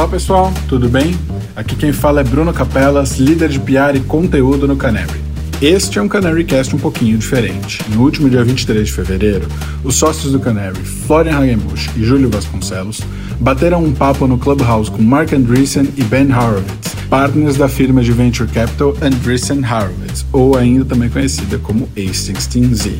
Olá pessoal, tudo bem? Aqui quem fala é Bruno Capelas, líder de PR e conteúdo no Canary. Este é um Canarycast um pouquinho diferente. No último dia 23 de fevereiro, os sócios do Canary, Florian Hagenbusch e Júlio Vasconcelos, bateram um papo no Clubhouse com Mark Andreessen e Ben Horowitz, partners da firma de Venture Capital Andreessen Horowitz, ou ainda também conhecida como A16Z.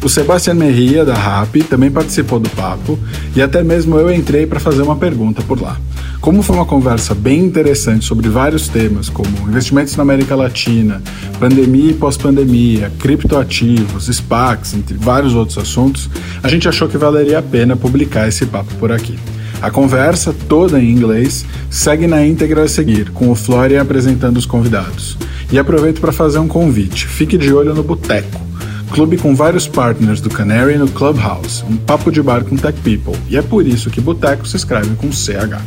O Sebastian Merria, da RAP, também participou do papo, e até mesmo eu entrei para fazer uma pergunta por lá. Como foi uma conversa bem interessante sobre vários temas, como investimentos na América Latina, pandemia e pós-pandemia, criptoativos, SPACs, entre vários outros assuntos, a gente achou que valeria a pena publicar esse papo por aqui. A conversa, toda em inglês, segue na íntegra a seguir, com o Florian apresentando os convidados. E aproveito para fazer um convite: fique de olho no Boteco clube com vários partners do Canary no Clubhouse, um papo de bar com tech people, e é por isso que Boteco se escreve com CH.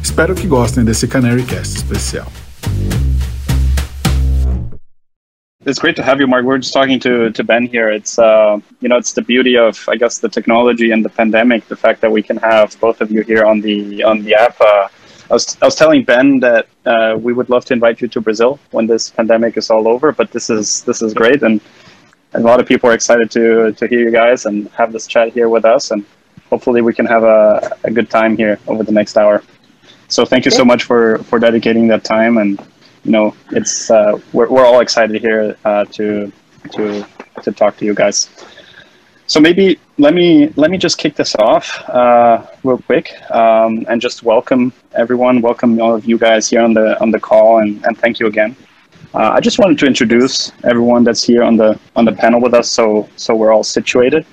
Espero que gostem desse Canary Cast especial. It's great to have you, Marc. We're just talking to, to Ben here. It's uh, you know it's the beauty of I guess the technology and the pandemic, the fact that we can have both of you here on the on the app. Uh, I was I was telling Ben that uh, we would love to invite you to Brazil when this pandemic is all over, but this is this is great and and a lot of people are excited to to hear you guys and have this chat here with us, and hopefully we can have a, a good time here over the next hour. So thank you so much for for dedicating that time, and you know it's uh, we're we're all excited here uh, to to to talk to you guys. So maybe let me let me just kick this off uh, real quick um, and just welcome everyone, welcome all of you guys here on the on the call, and, and thank you again. Uh, I just wanted to introduce everyone that's here on the on the panel with us, so so we're all situated.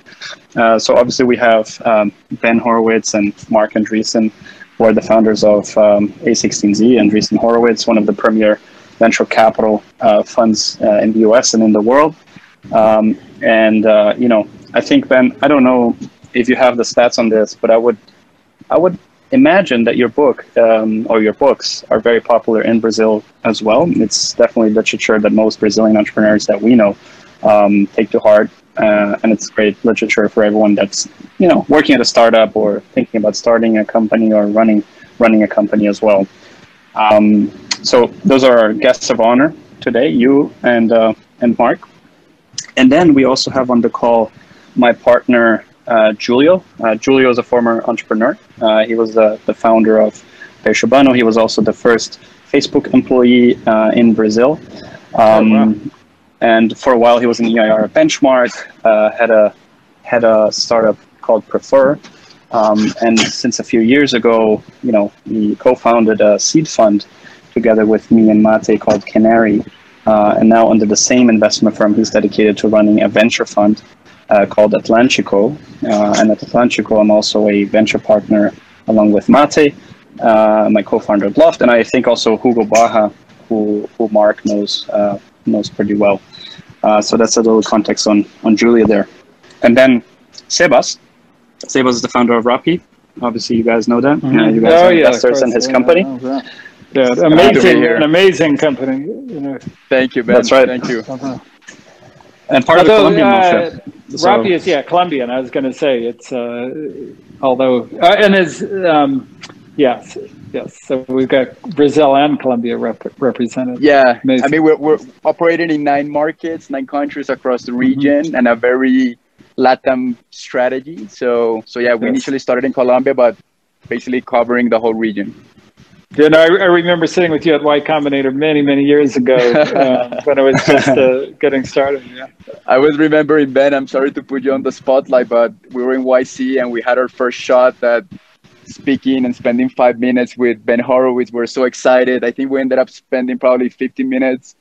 Uh, so obviously we have um, Ben Horowitz and Marc Andreessen, who are the founders of um, A16Z. And Andreessen Horowitz, one of the premier venture capital uh, funds uh, in the U.S. and in the world. Um, and uh, you know, I think Ben, I don't know if you have the stats on this, but I would I would imagine that your book um, or your books are very popular in Brazil as well. It's definitely literature that most Brazilian entrepreneurs that we know um, take to heart, uh, and it's great literature for everyone that's you know working at a startup or thinking about starting a company or running running a company as well. Um, so those are our guests of honor today, you and uh, and Marc, and then we also have on the call my partner uh, Julio. Uh, Julio is a former entrepreneur. Uh, he was the, the founder of Peixe Urbano. He was also the first Facebook employee uh, in Brazil. Um, oh, wow. And for a while, he was an EIR benchmark. Uh, had a had a startup called Prefer. Um, and since a few years ago, you know, he co-founded a seed fund together with me and Mate called Canary. Uh, and now under the same investment firm, he's dedicated to running a venture fund uh, called Atlantico. Uh, and at Atlantico, I'm also a venture partner along with Mate, uh, my co-founder at Loft, and I think also Hugo Barra, who, who Marc knows uh, knows pretty well. Uh, so that's a little context on, on Julio there. And then Sebas. Sebas is the founder of Rappi. Obviously, you guys know that. Mm-hmm. you guys oh, are yeah, investors in his company. Yeah, amazing, an amazing company. You know. Thank you, Ben. That's right. Thank you. Uh-huh. And part although, of the Colombian uh, so, Rappi is yeah Colombian. I was going to say it's uh, although uh, and is um, yes yes. So we've got Brazil and Colombia rep- represented. Yeah, Amazing. I mean we're we're operating in nine markets, nine countries across the region, mm-hmm. and a very LATAM strategy. So so yeah, we yes. initially started in Colombia, but basically covering the whole region. You know, I, I, remember sitting with you at Y Combinator many, many years ago uh, when I was just uh, getting started. Yeah. I was remembering Ben. I'm sorry to put you on the spotlight, but we were in YC and we had our first shot at speaking and spending five minutes with Ben Horowitz. We we're so excited. I think we ended up spending probably 15 minutes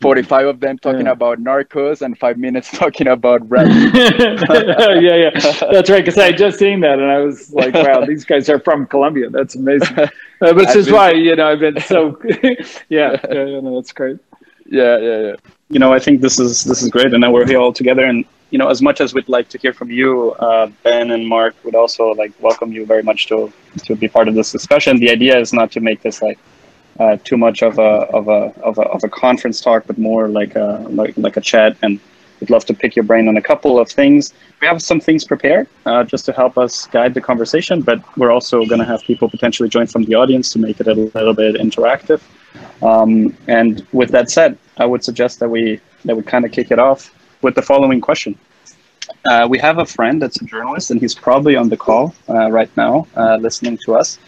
45 of them talking yeah. about narcos and five minutes talking about rap. yeah, yeah, that's right. Because I just seen that and I was like, wow, these guys are from Colombia. That's amazing. Uh, which is why you know I've been so. yeah, yeah, yeah no, that's great. Yeah, yeah, yeah. You know, I think this is this is great, and now we're here all together. And you know, as much as we'd like to hear from you, uh, Ben and Marc would also like welcome you very much to to be part of this discussion. The idea is not to make this like uh, too much of a of a of a of a conference talk, but more like a like like a chat and We'd love to pick your brain on a couple of things. We have some things prepared uh, just to help us guide the conversation, but we're also going to have people potentially join from the audience to make it a little bit interactive. Um, and with that said, I would suggest that we that we kind of kick it off with the following question. Uh, we have a friend that's a journalist, and he's probably on the call uh, right now, uh, listening to us.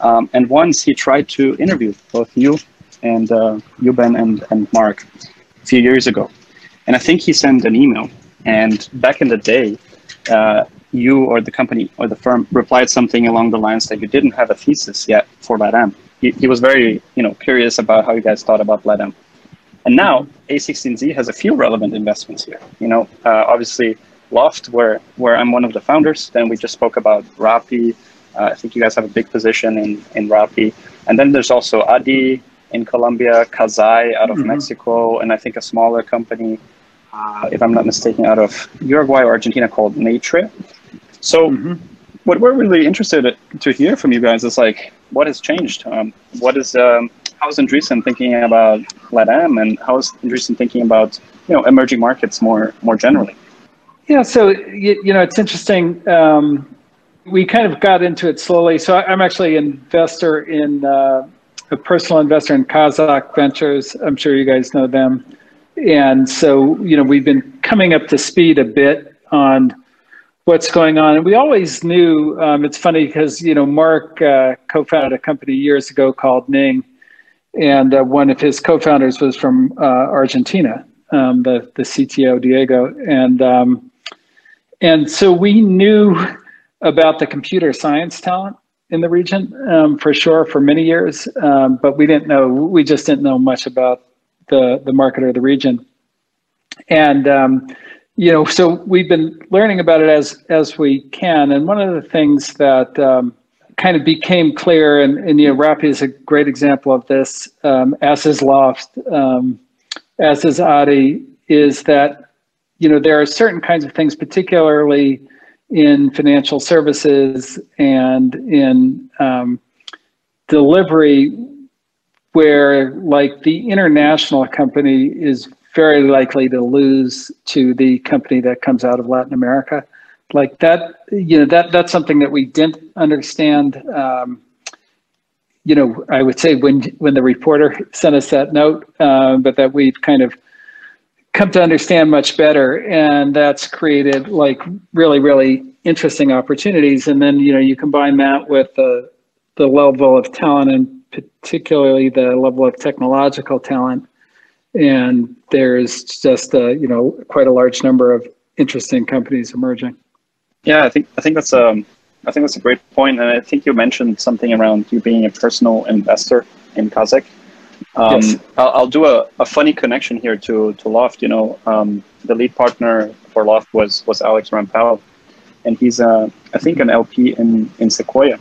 Um, and once he tried to interview both you and uh, you, Ben, and, and Marc a few years ago. And I think he sent an email. And back in the day, uh, you or the company or the firm replied something along the lines that you didn't have a thesis yet for LATAM. He, he was very you know, curious about how you guys thought about LATAM. And now A16Z has a few relevant investments here. You know, uh, obviously Loft, where where I'm one of the founders. Then we just spoke about Rappi. Uh, I think you guys have a big position in in Rappi. And then there's also Addi in Colombia, Kazai out of mm-hmm. Mexico, and I think a smaller company uh, if I'm not mistaken, out of Uruguay or Argentina called Natre. So, mm-hmm. what we're really interested to hear from you guys is like, what has changed? Um, what is um, how's Andreessen thinking about LATAM, and how's Andreessen thinking about you know emerging markets more more generally? Yeah, so you, you know it's interesting. Um, we kind of got into it slowly. So I'm actually an investor in uh, a personal investor in Kaszek Ventures. I'm sure you guys know them and so you know we've been coming up to speed a bit on what's going on and we always knew um, it's funny because you know Marc uh, co-founded a company years ago called ning and uh, one of his co-founders was from uh, argentina um, the, the cto diego and um, and so we knew about the computer science talent in the region um, for sure for many years um, but we didn't know we just didn't know much about the the market or the region. And um, you know, so we've been learning about it as as we can. And one of the things that um, kind of became clear, and, and you know, Rappi is a great example of this, um, as is Loft, um, as is Addi, is that you know there are certain kinds of things, particularly in financial services and in um, delivery where like the international company is very likely to lose to the company that comes out of Latin America. Like that, you know, that that's something that we didn't understand. Um, you know, I would say when when the reporter sent us that note, uh, but that we've kind of come to understand much better, and that's created like really really interesting opportunities. And then you know you combine that with the the level of talent and particularly the level of technological talent. And there's just a, you know quite a large number of interesting companies emerging. Yeah, I think I think that's um I think that's a great point, and I think you mentioned something around you being a personal investor in Kaszek. Um, yes. I'll, I'll, do a, a funny connection here to to Loft. You know, um, the lead partner for Loft was was Alex Rampell, and he's uh, I think an LP in in Sequoia.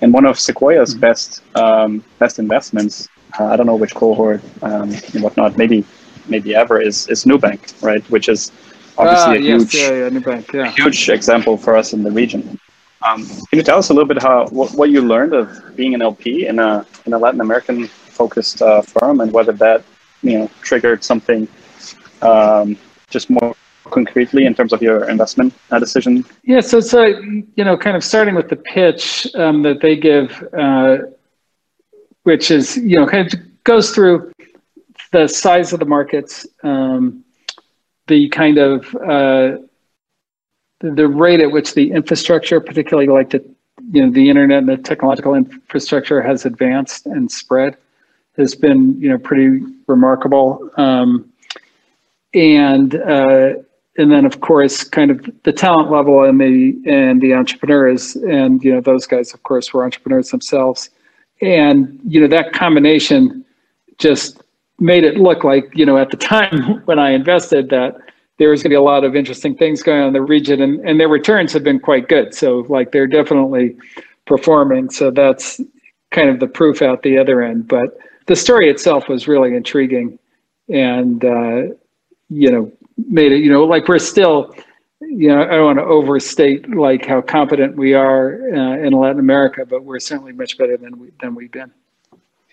And one of Sequoia's mm-hmm. best um, best investments, uh, I don't know which cohort um, and whatnot, maybe maybe ever is is Nubank, right? Which is obviously ah, a yes, huge yeah, yeah, yeah. huge example for us in the region. Um, can you tell us a little bit how what, what you learned of being an LP in a in a Latin American focused uh, firm and whether that you know triggered something um, just more concretely in terms of your investment uh, decision? Yeah, so so you know, kind of starting with the pitch um, that they give, uh, which is you know kind of goes through the size of the markets, um, the kind of uh, the, rate at which the infrastructure, particularly like the you know the internet and the technological infrastructure has advanced and spread, has been you know pretty remarkable. Um, and uh, and then of course kind of the talent level and the and the entrepreneurs and you know those guys of course were entrepreneurs themselves and you know that combination just made it look like you know at the time when i invested that there was going to be a lot of interesting things going on in the region and, and their returns have been quite good. So like they're definitely performing. So that's kind of the proof out the other end. But the story itself was really intriguing and uh, you know made it, you know, like we're still, you know, I don't want to overstate like how competent we are uh, in Latin America, but we're certainly much better than we than we've been.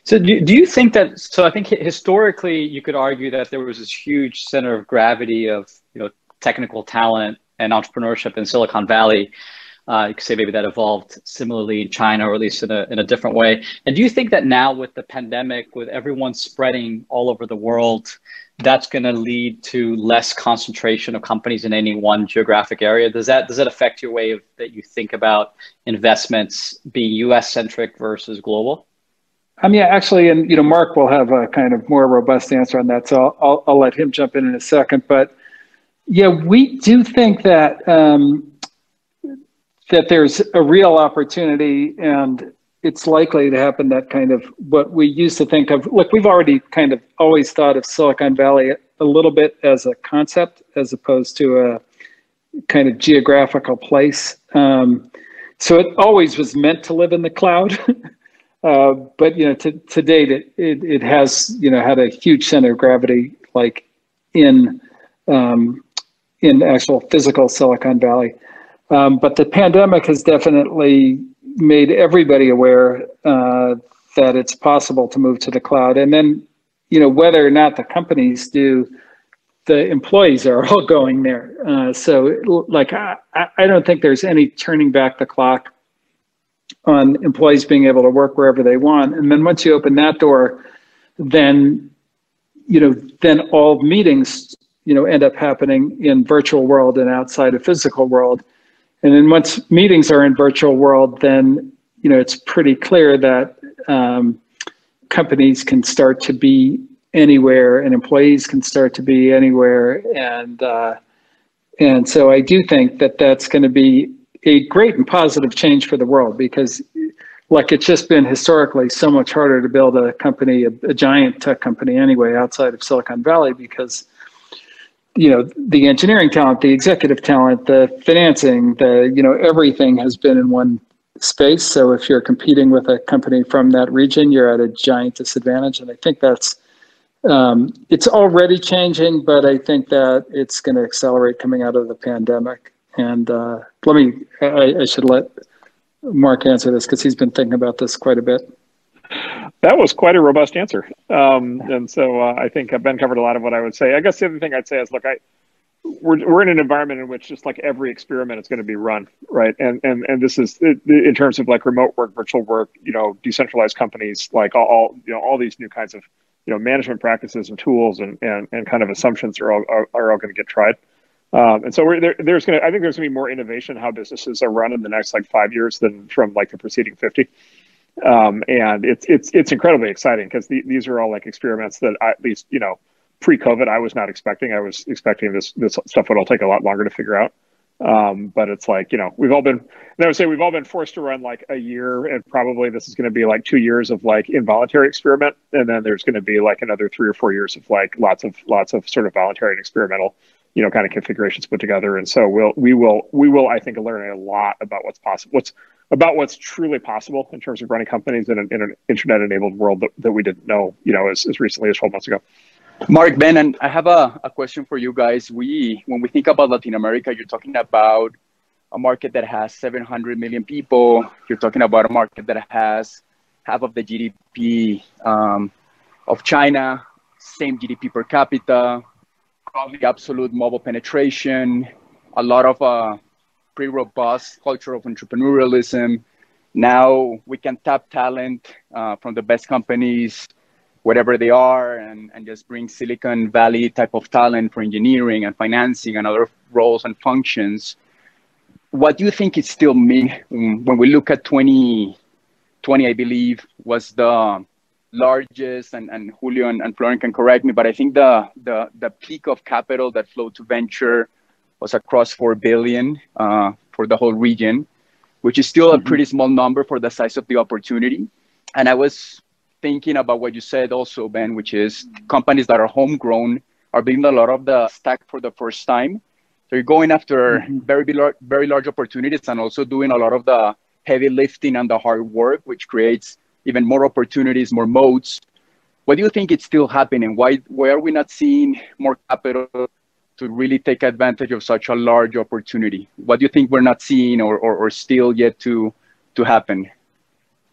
So do, do you think that? So I think historically, you could argue that there was this huge center of gravity of you know technical talent and entrepreneurship in Silicon Valley. Uh, you could say maybe that evolved similarly in China, or at least in a in a different way. And do you think that now with the pandemic, with everyone spreading all over the world, that's going to lead to less concentration of companies in any one geographic area? Does that does that affect your way of that you think about investments being U.S. centric versus global? Um, yeah, actually, and you know, Marc will have a kind of more robust answer on that, so I'll, I'll, I'll let him jump in in a second. But yeah, we do think that um, that there's a real opportunity, and it's likely to happen. That kind of what we used to think of. Look, we've already kind of always thought of Silicon Valley a little bit as a concept, as opposed to a kind of geographical place. Um, so it always was meant to live in the cloud. Uh, but you know, to, to date, it, it, it has you know had a huge center of gravity, like in um, in actual physical Silicon Valley. Um, but the pandemic has definitely made everybody aware uh, that it's possible to move to the cloud. And then, you know, whether or not the companies do, the employees are all going there. Uh, so, like, I, I don't think there's any turning back the clock on employees being able to work wherever they want. And then once you open that door, then you know then all meetings you know end up happening in virtual world and outside of physical world. And then once meetings are in virtual world, then you know it's pretty clear that um, companies can start to be anywhere and employees can start to be anywhere and uh, and so I do think that that's going to be a great and positive change for the world because like it's just been historically so much harder to build a company a, a, giant tech company anyway outside of silicon valley because you know the engineering talent the executive talent the financing the you know everything has been in one space. So if you're competing with a company from that region you're at a giant disadvantage. And i think that's um, it's already changing but i think that it's going to accelerate coming out of the pandemic and uh, let me, I, I, should let Marc answer this because he's been thinking about this quite a bit. That was quite a robust answer. Um, and so uh, I think Ben covered a lot of what I would say. I guess the other thing I'd say is, look, I, we're, we're in an environment in which just like every experiment is going to be run, right? And, and, and this is in terms of like remote work, virtual work, you know, decentralized companies, like all, you know, all these new kinds of, you know, management practices and tools and, and, and kind of assumptions are all, are, are all going to get tried. Um, and so there, there's going to, I think there's going to be more innovation how businesses are run in the next like five years than from like the preceding 50. Um, and it's, it's, it's incredibly exciting because the, these are all like experiments that I, at least, you know, pre-COVID, I was not expecting. I was expecting this, this stuff would all take a lot longer to figure out. Um, but it's like, you know, we've all been, and I would say we've all been forced to run like a year and probably this is going to be like two years of like involuntary experiment. And then there's going to be like another three or four years of like lots of, lots of sort of voluntary and experimental you know kind of configurations put together. And so we'll we will we will i think learn a lot about what's possible what's about what's truly possible in terms of running companies in an, in an internet enabled world that, that we didn't know you know as, as recently as 12 months ago. Marc ben and i have a, a question for you guys. We when we think about latin america you're talking about a market that has 700 million people. You're talking about a market that has half of the gdp um, of china same gdp per capita probably absolute mobile penetration, a lot of uh, pretty robust culture of entrepreneurialism. Now we can tap talent uh, from the best companies, whatever they are, and, and just bring Silicon Valley type of talent for engineering and financing and other roles and functions. What do you think is still me when we look at 2020, I believe, was the largest, and, and Julio and, and Florian can correct me, but I think the, the, the peak of capital that flowed to venture was across 4 billion uh, for the whole region, which is still a mm-hmm. pretty small number for the size of the opportunity. And I was thinking about what you said also, Ben, which is companies that are homegrown are building a lot of the stack for the first time. So you're going after mm-hmm. very, very large opportunities and also doing a lot of the heavy lifting and the hard work, which creates even more opportunities, more modes. What do you think is still happening? Why, why are we not seeing more capital to really take advantage of such a large opportunity? What do you think we're not seeing or, or, or still yet to, to happen?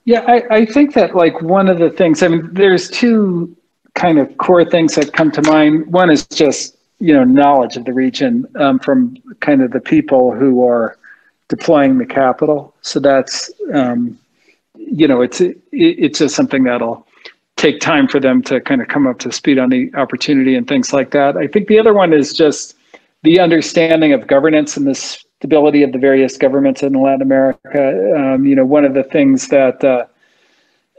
Yeah, I, I think that like one of the things, I mean, there's two kind of core things that come to mind. One is just, you know, knowledge of the region um, from kind of the people who are deploying the capital. So that's, um, you know, it's, it, it's just something that'll take time for them to kind of come up to speed on the opportunity and things like that. I think the other one is just the understanding of governance and the stability of the various governments in Latin America. Um, you know, one of the things that, uh,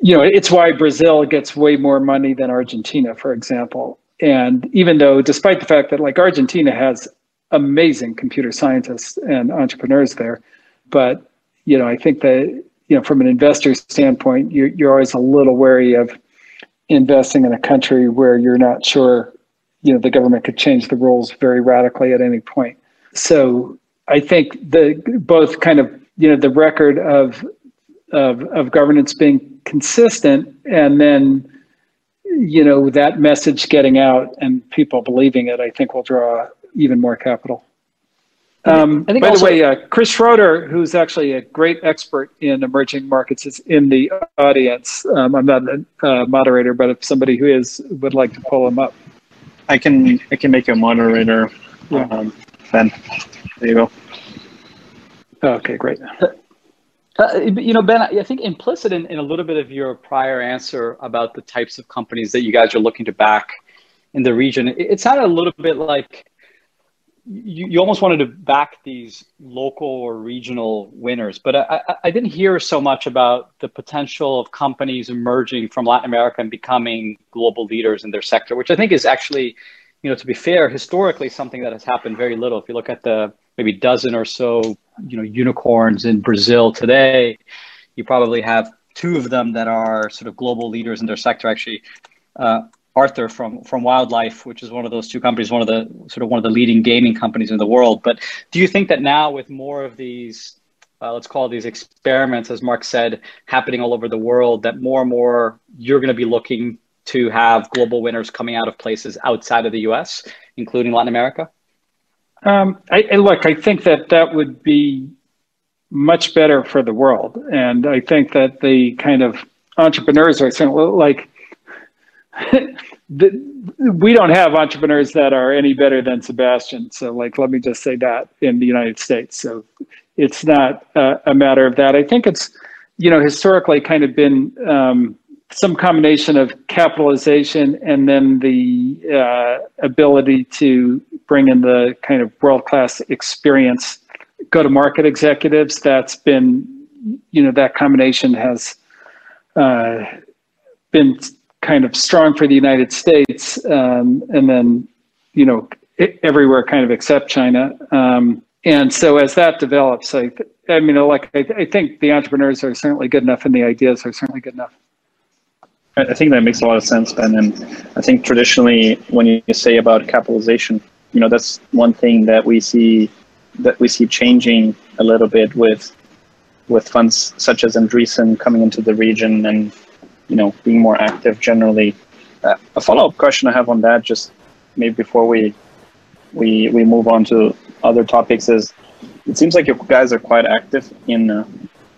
you know, it's why Brazil gets way more money than Argentina, for example. And even though, despite the fact that like Argentina has amazing computer scientists and entrepreneurs there, but you know, I think that you know, from an investor standpoint, you're, you're always a little wary of investing in a country where you're not sure, you know, the government could change the rules very radically at any point. So I think the both kind of you know the record of of of governance being consistent and then you know that message getting out and people believing it, I think will draw even more capital. Um, by also, the way, uh, Chris Schroeder, who's actually a great expert in emerging markets, is in the audience. Um, I'm not a uh, moderator, but if somebody who is would like to pull him up, I can I can make a moderator. Yeah. Um, ben, there you go. Okay, great. Uh, you know, Ben, I think implicit in, in a little bit of your prior answer about the types of companies that you guys are looking to back in the region, it, it sounded a little bit like you, you almost wanted to back these local or regional winners, but I, I, didn't hear so much about the potential of companies emerging from Latin America and becoming global leaders in their sector, which I think is actually, you know, to be fair, historically something that has happened very little. If you look at the maybe dozen or so, you know, unicorns in Brazil today, you probably have two of them that are sort of global leaders in their sector. Actually, uh, Arthur from from Wildlife, which is one of those two companies, one of the sort of one of the leading gaming companies in the world. But do you think that now with more of these, uh, let's call these experiments, as Marc said, happening all over the world, that more and more you're going to be looking to have global winners coming out of places outside of the U.S., including Latin America? Um, I, I look, I think that that would be much better for the world, and I think that the kind of entrepreneurs are saying, well, like the, we don't have entrepreneurs that are any better than Sebastian. So, like, let me just say that in the United States. So, it's not uh, a matter of that. I think it's, you know, historically kind of been um, some combination of capitalization and then the uh, ability to bring in the kind of world class experience go to market executives. That's been, you know, that combination has uh, been kind of strong for the United States, um, and then you know everywhere kind of except China. Um, and so as that develops, I, I mean, like I, I, think the entrepreneurs are certainly good enough, and the ideas are certainly good enough. I think that makes a lot of sense, Ben. And I think traditionally, when you say about capitalization, you know, that's one thing that we see that we see changing a little bit with with funds such as Andreessen coming into the region and you know being more active generally. Uh, a follow up question I have on that, just maybe before we we we move on to other topics, is it seems like you guys are quite active in uh,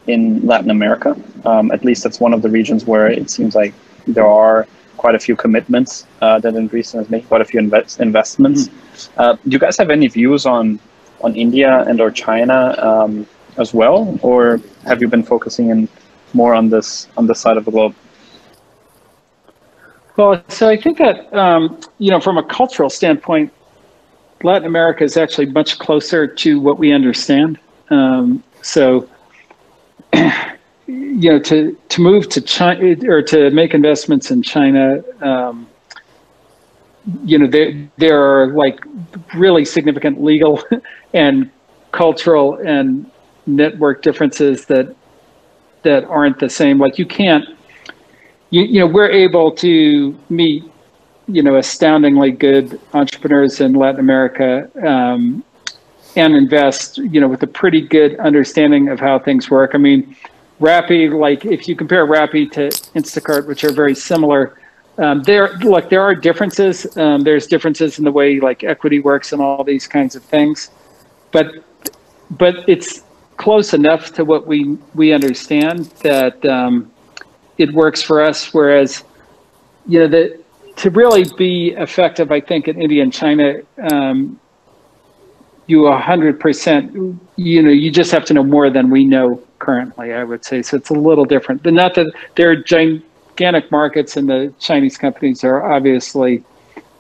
in Latin America. Um, at least that's one of the regions where it seems like there are quite a few commitments uh, that Andreessen has made, quite a few invest- investments. Mm-hmm. Uh, do you guys have any views on on India and or China um, as well, or have you been focusing in more on this on this side of the globe? Well, so I think that, um, you know, from a cultural standpoint, Latin America is actually much closer to what we understand. Um, so, you know, to, to move to China or to make investments in China, um, you know, there, there are like really significant legal and cultural and network differences that that aren't the same. Like you can't you, you know, we're able to meet, you know, astoundingly good entrepreneurs in Latin America um, and invest, you know, with a pretty good understanding of how things work. I mean, Rappi, like if you compare Rappi to Instacart, which are very similar, um, there look there are differences. Um, there's differences in the way like equity works and all these kinds of things, but but it's close enough to what we we understand that um, it works for us. Whereas, you know, the, to really be effective, I think in India and China, um, you 100%, you know, you just have to know more than we know currently, I would say. So it's a little different. But not that they're gigantic markets and the Chinese companies are obviously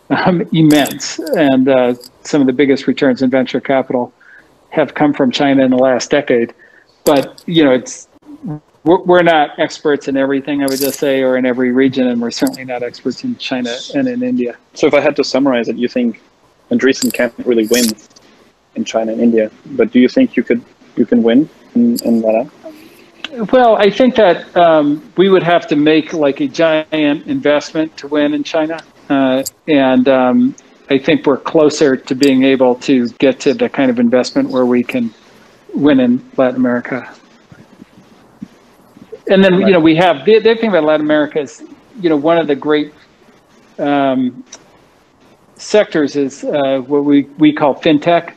um, immense. And uh, some of the biggest returns in venture capital have come from China in the last decade. But, you know, it's, we're not experts in everything, I would just say, or in every region, and we're certainly not experts in China and in India. So, if I had to summarize it, you think Andreessen can't really win in China and India, but do you think you could you can win in, in that? Well, I think that um, we would have to make like a giant investment to win in China, uh, and um, I think we're closer to being able to get to the kind of investment where we can win in Latin America. And then right. you know we have the, the other thing about Latin America is you know one of the great um, sectors is uh, what we we call fintech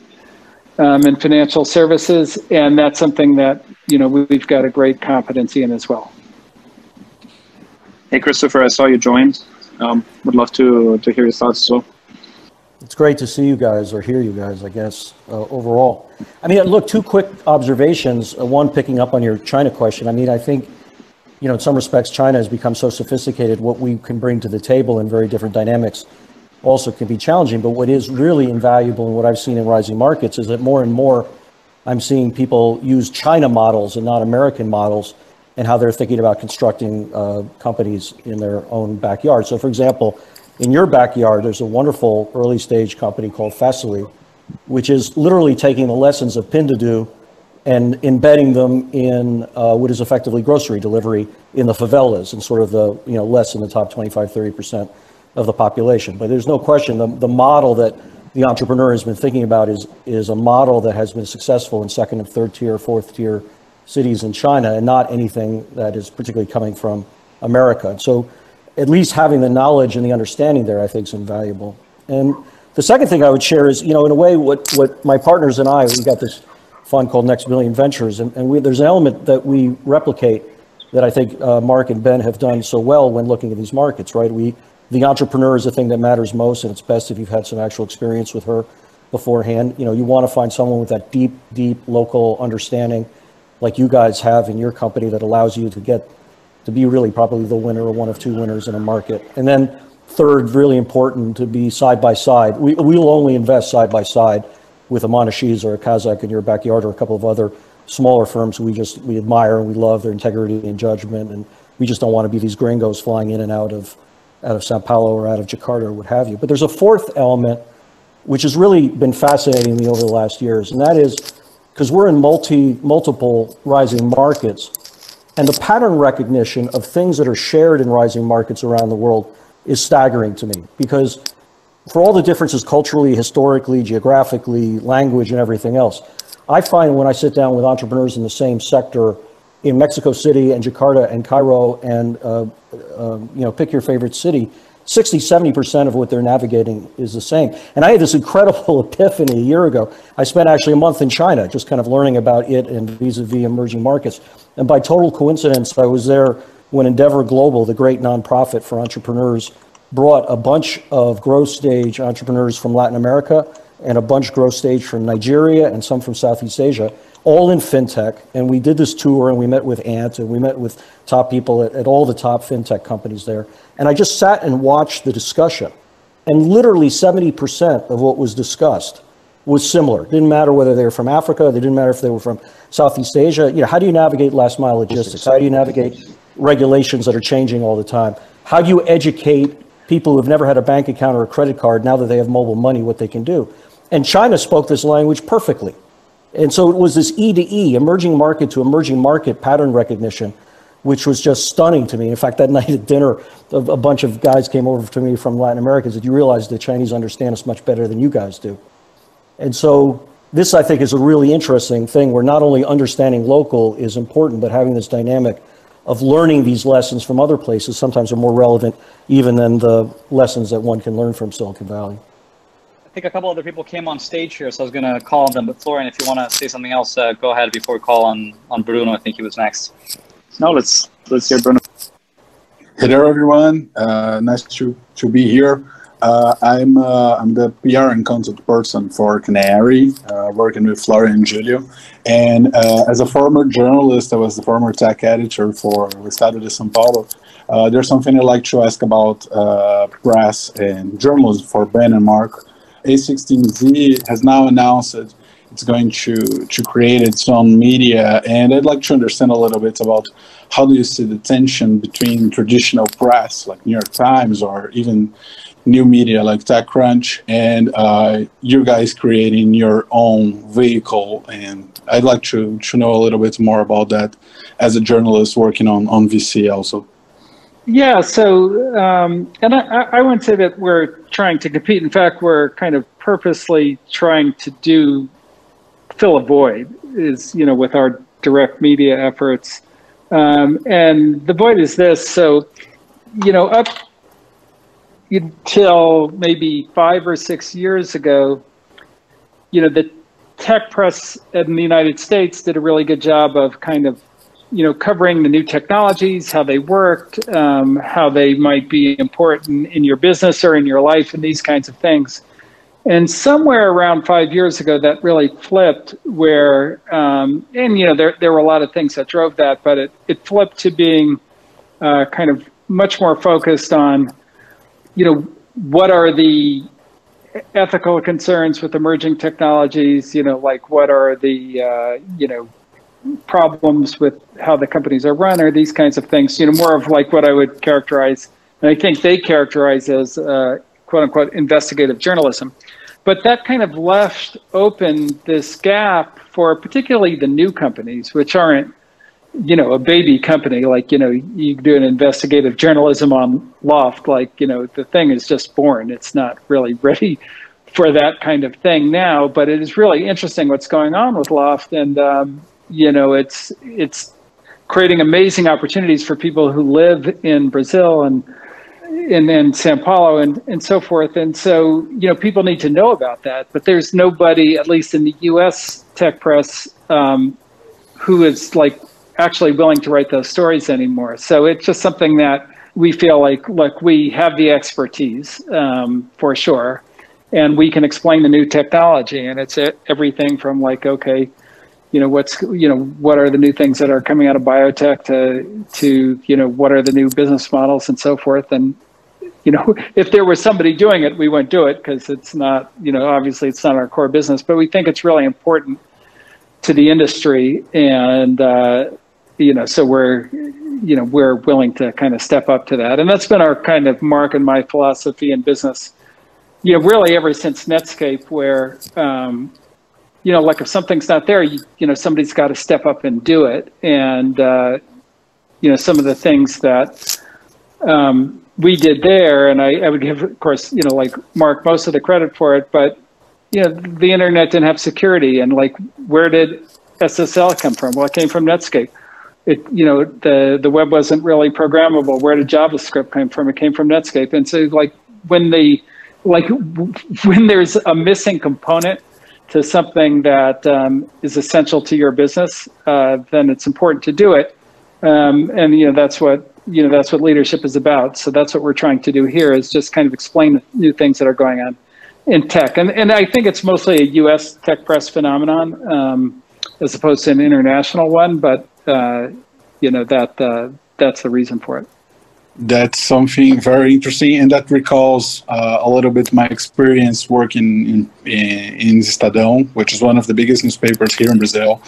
um, and financial services, and that's something that you know we've got a great competency in as well. Hey, Christopher, I saw you joined. Um, would love to to hear your thoughts as well. It's great to see you guys or hear you guys, I guess, uh, overall. I mean, look, two quick observations. Uh, one, picking up on your China question. I mean, I think you know, in some respects, China has become so sophisticated. What we can bring to the table in very different dynamics also can be challenging. But what is really invaluable and what I've seen in rising markets is that more and more I'm seeing people use China models and not American models and how they're thinking about constructing uh, companies in their own backyard. So, for example, in your backyard, there's a wonderful early stage company called Facily, which is literally taking the lessons of Pinduoduo and embedding them in uh, what is effectively grocery delivery in the favelas and sort of the you know less than the top 25 30 percent of the population. But there's no question the, the model that the entrepreneur has been thinking about is is a model that has been successful in second and third tier fourth tier cities in china and not anything that is particularly coming from america. So at least having the knowledge and the understanding there i think is invaluable. And the second thing i would share is you know in a way what what my partners and i we got this fund called Next Billion Ventures. And, and we, there's an element that we replicate that I think uh, Marc and Ben have done so well when looking at these markets, right? We, the entrepreneur is the thing that matters most, and it's best if you've had some actual experience with her beforehand. You know, you want to find someone with that deep, deep local understanding, like you guys have in your company, that allows you to get to be really probably the winner or one of two winners in a market. And then third, really important to be side by side. We, we'll only invest side by side with a Monashees or a Kaszek in your backyard or a couple of other smaller firms we just we admire and we love their integrity and judgment and we just don't want to be these gringos flying in and out of out of Sao Paulo or out of Jakarta or what have you. But there's a fourth element which has really been fascinating me over the last years, and that is because we're in multi multiple rising markets, and the pattern recognition of things that are shared in rising markets around the world is staggering to me because for all the differences culturally, historically, geographically, language, and everything else, I find when I sit down with entrepreneurs in the same sector in Mexico City and Jakarta and Cairo and uh, uh, you know pick your favorite city, 60, 70% of what they're navigating is the same. And I had this incredible epiphany a year ago. I spent actually a month in China just kind of learning about it and vis-a-vis emerging markets. And by total coincidence, I was there when Endeavor Global, the great nonprofit for entrepreneurs, brought a bunch of growth stage entrepreneurs from Latin America and a bunch growth stage from Nigeria and some from Southeast Asia, all in fintech. And we did this tour and we met with Ant and we met with top people at, at all the top fintech companies there. And I just sat and watched the discussion. And literally 70% of what was discussed was similar. It didn't matter whether they were from Africa, it didn't matter if they were from Southeast Asia. You know, how do you navigate last mile logistics? How do you navigate regulations that are changing all the time? How do you educate people who've never had a bank account or a credit card, now that they have mobile money, what they can do. And China spoke this language perfectly. And so it was this E to E, emerging market to emerging market pattern recognition, which was just stunning to me. In fact, that night at dinner, a, bunch of guys came over to me from Latin America and said, You realize the Chinese understand us much better than you guys do. And so this, I think, is a really interesting thing where not only understanding local is important, but having this dynamic of learning these lessons from other places sometimes are more relevant even than the lessons that one can learn from Silicon Valley. I think a couple other people came on stage here, so I was going to call on them. But Florian, if you want to say something else, uh, go ahead before we call on, on Bruno. I think he was next. No, let's let's hear Bruno. Hey there, everyone. Uh, nice to, to be here. Uh, I'm uh, I'm the PR and content person for Canary, uh, working with Florian and Julio. And uh, as a former journalist, I was the former tech editor for Estado de São Paulo. Uh, there's something I'd like to ask about press and journalism for Ben and Marc. A16Z has now announced that it's going to to create its own media, and I'd like to understand a little bit about how do you see the tension between traditional press like New York Times or even new media like TechCrunch and uh, you guys creating your own vehicle. And I'd like to, to know a little bit more about that as a journalist working on, on VC also. Yeah, so, um, and I, I wouldn't say that we're trying to compete. In fact, we're kind of purposely trying to do fill a void is, you know, with our direct media efforts. Um, and the void is this. So, you know, up until maybe five or six years ago, you know, the tech press in the United States did a really good job of kind of, you know, covering the new technologies, how they worked, um, how they might be important in your business or in your life, and these kinds of things. And somewhere around five years ago, that really flipped where, um, and you know, there, there were a lot of things that drove that, but it, it flipped to being uh, kind of much more focused on you know, what are the ethical concerns with emerging technologies? You know, like what are the, uh, you know, problems with how the companies are run or these kinds of things, you know, more of like what I would characterize, and I think they characterize as uh, quote unquote investigative journalism. But that kind of left open this gap for particularly the new companies, which aren't you know, a baby company, like, you know, you do an investigative journalism on Loft, like, you know, the thing is just born. It's not really ready for that kind of thing now, but it is really interesting what's going on with Loft. And, um, you know, it's, it's creating amazing opportunities for people who live in Brazil and, in, in Sao Paulo and, and so forth. And so, you know, people need to know about that, but there's nobody, at least in the US tech press, um, who is like actually willing to write those stories anymore. So it's just something that we feel like, look, we have the expertise um, for sure, and we can explain the new technology. And it's everything from like, okay, you know, what's, you know, what are the new things that are coming out of biotech to, to, you know, what are the new business models and so forth. And, you know, if there was somebody doing it, we wouldn't do it because it's not, you know, obviously it's not our core business, but we think it's really important to the industry and, uh, you know, so we're, you know, we're willing to kind of step up to that. And that's been our kind of Marc and my philosophy in business, you know, really ever since Netscape where, um, you know, like if something's not there, you, you know, somebody's got to step up and do it. And, uh, you know, some of the things that um, we did there, and I, I would give, of course, you know, like Marc most of the credit for it, but, you know, the internet didn't have security. And like, where did SSL come from? Well, it came from Netscape it you know the the web wasn't really programmable. Where did JavaScript come from? It came from Netscape. And so like when the like when there's a missing component to something that um, is essential to your business, uh, then it's important to do it. Um, and you know that's what you know that's what leadership is about. So that's what we're trying to do here is just kind of explain the new things that are going on in tech. And and I think it's mostly a U.S. tech press phenomenon um, as opposed to an international one. But you know that uh, that's the reason for it. That's something very interesting, and that recalls uh, a little bit my experience working in, in, in Estadão, which is one of the biggest newspapers here in Brazil.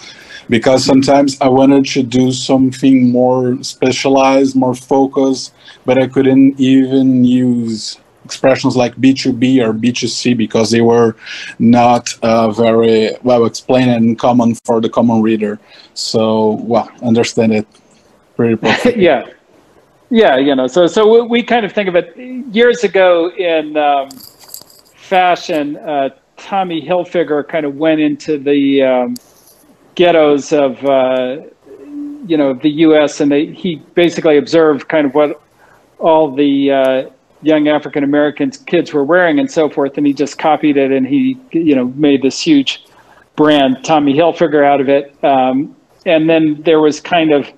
Because sometimes I wanted to do something more specialized, more focused, but I couldn't even use expressions like B2B or B2C because they were not uh, very well explained and common for the common reader. So, well, understand it pretty perfectly. yeah. Yeah, you know, so so we kind of think of it years ago in um, fashion. Uh, Tommy Hilfiger kind of went into the um, ghettos of uh, you know the U.S. and they, he basically observed kind of what all the uh, young African American kids were wearing and so forth, and he just copied it and he you know made this huge brand Tommy Hilfiger out of it. Um, and then there was kind of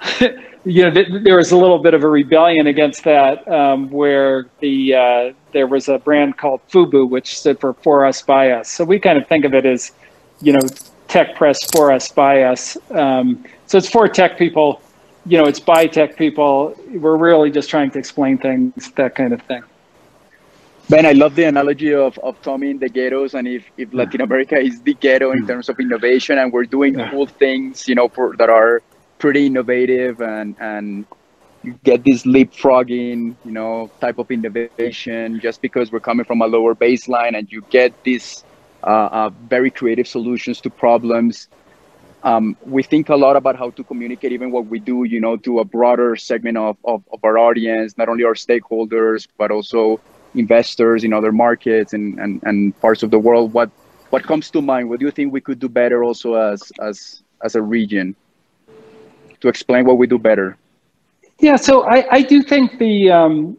you know, th- there was a little bit of a rebellion against that, um, where the uh, there was a brand called Fubu, which stood for For Us By Us. So we kind of think of it as, you know, tech press for us by us. Um, so it's for tech people, you know, it's biotech people. We're really just trying to explain things, that kind of thing. Ben, I love the analogy of, of Tommy in the ghettos, and if, if Latin America is the ghetto in terms of innovation, and we're doing cool things, you know, for, that are pretty innovative, and and you get this leapfrogging, you know, type of innovation just because we're coming from a lower baseline, and you get these uh, uh, very creative solutions to problems. Um, we think a lot about how to communicate even what we do, you know, to a broader segment of, of, of our audience, not only our stakeholders, but also investors in other markets and, and, and parts of the world. What what comes to mind? What do you think we could do better also as as as a region to explain what we do better? Yeah so i i do think the um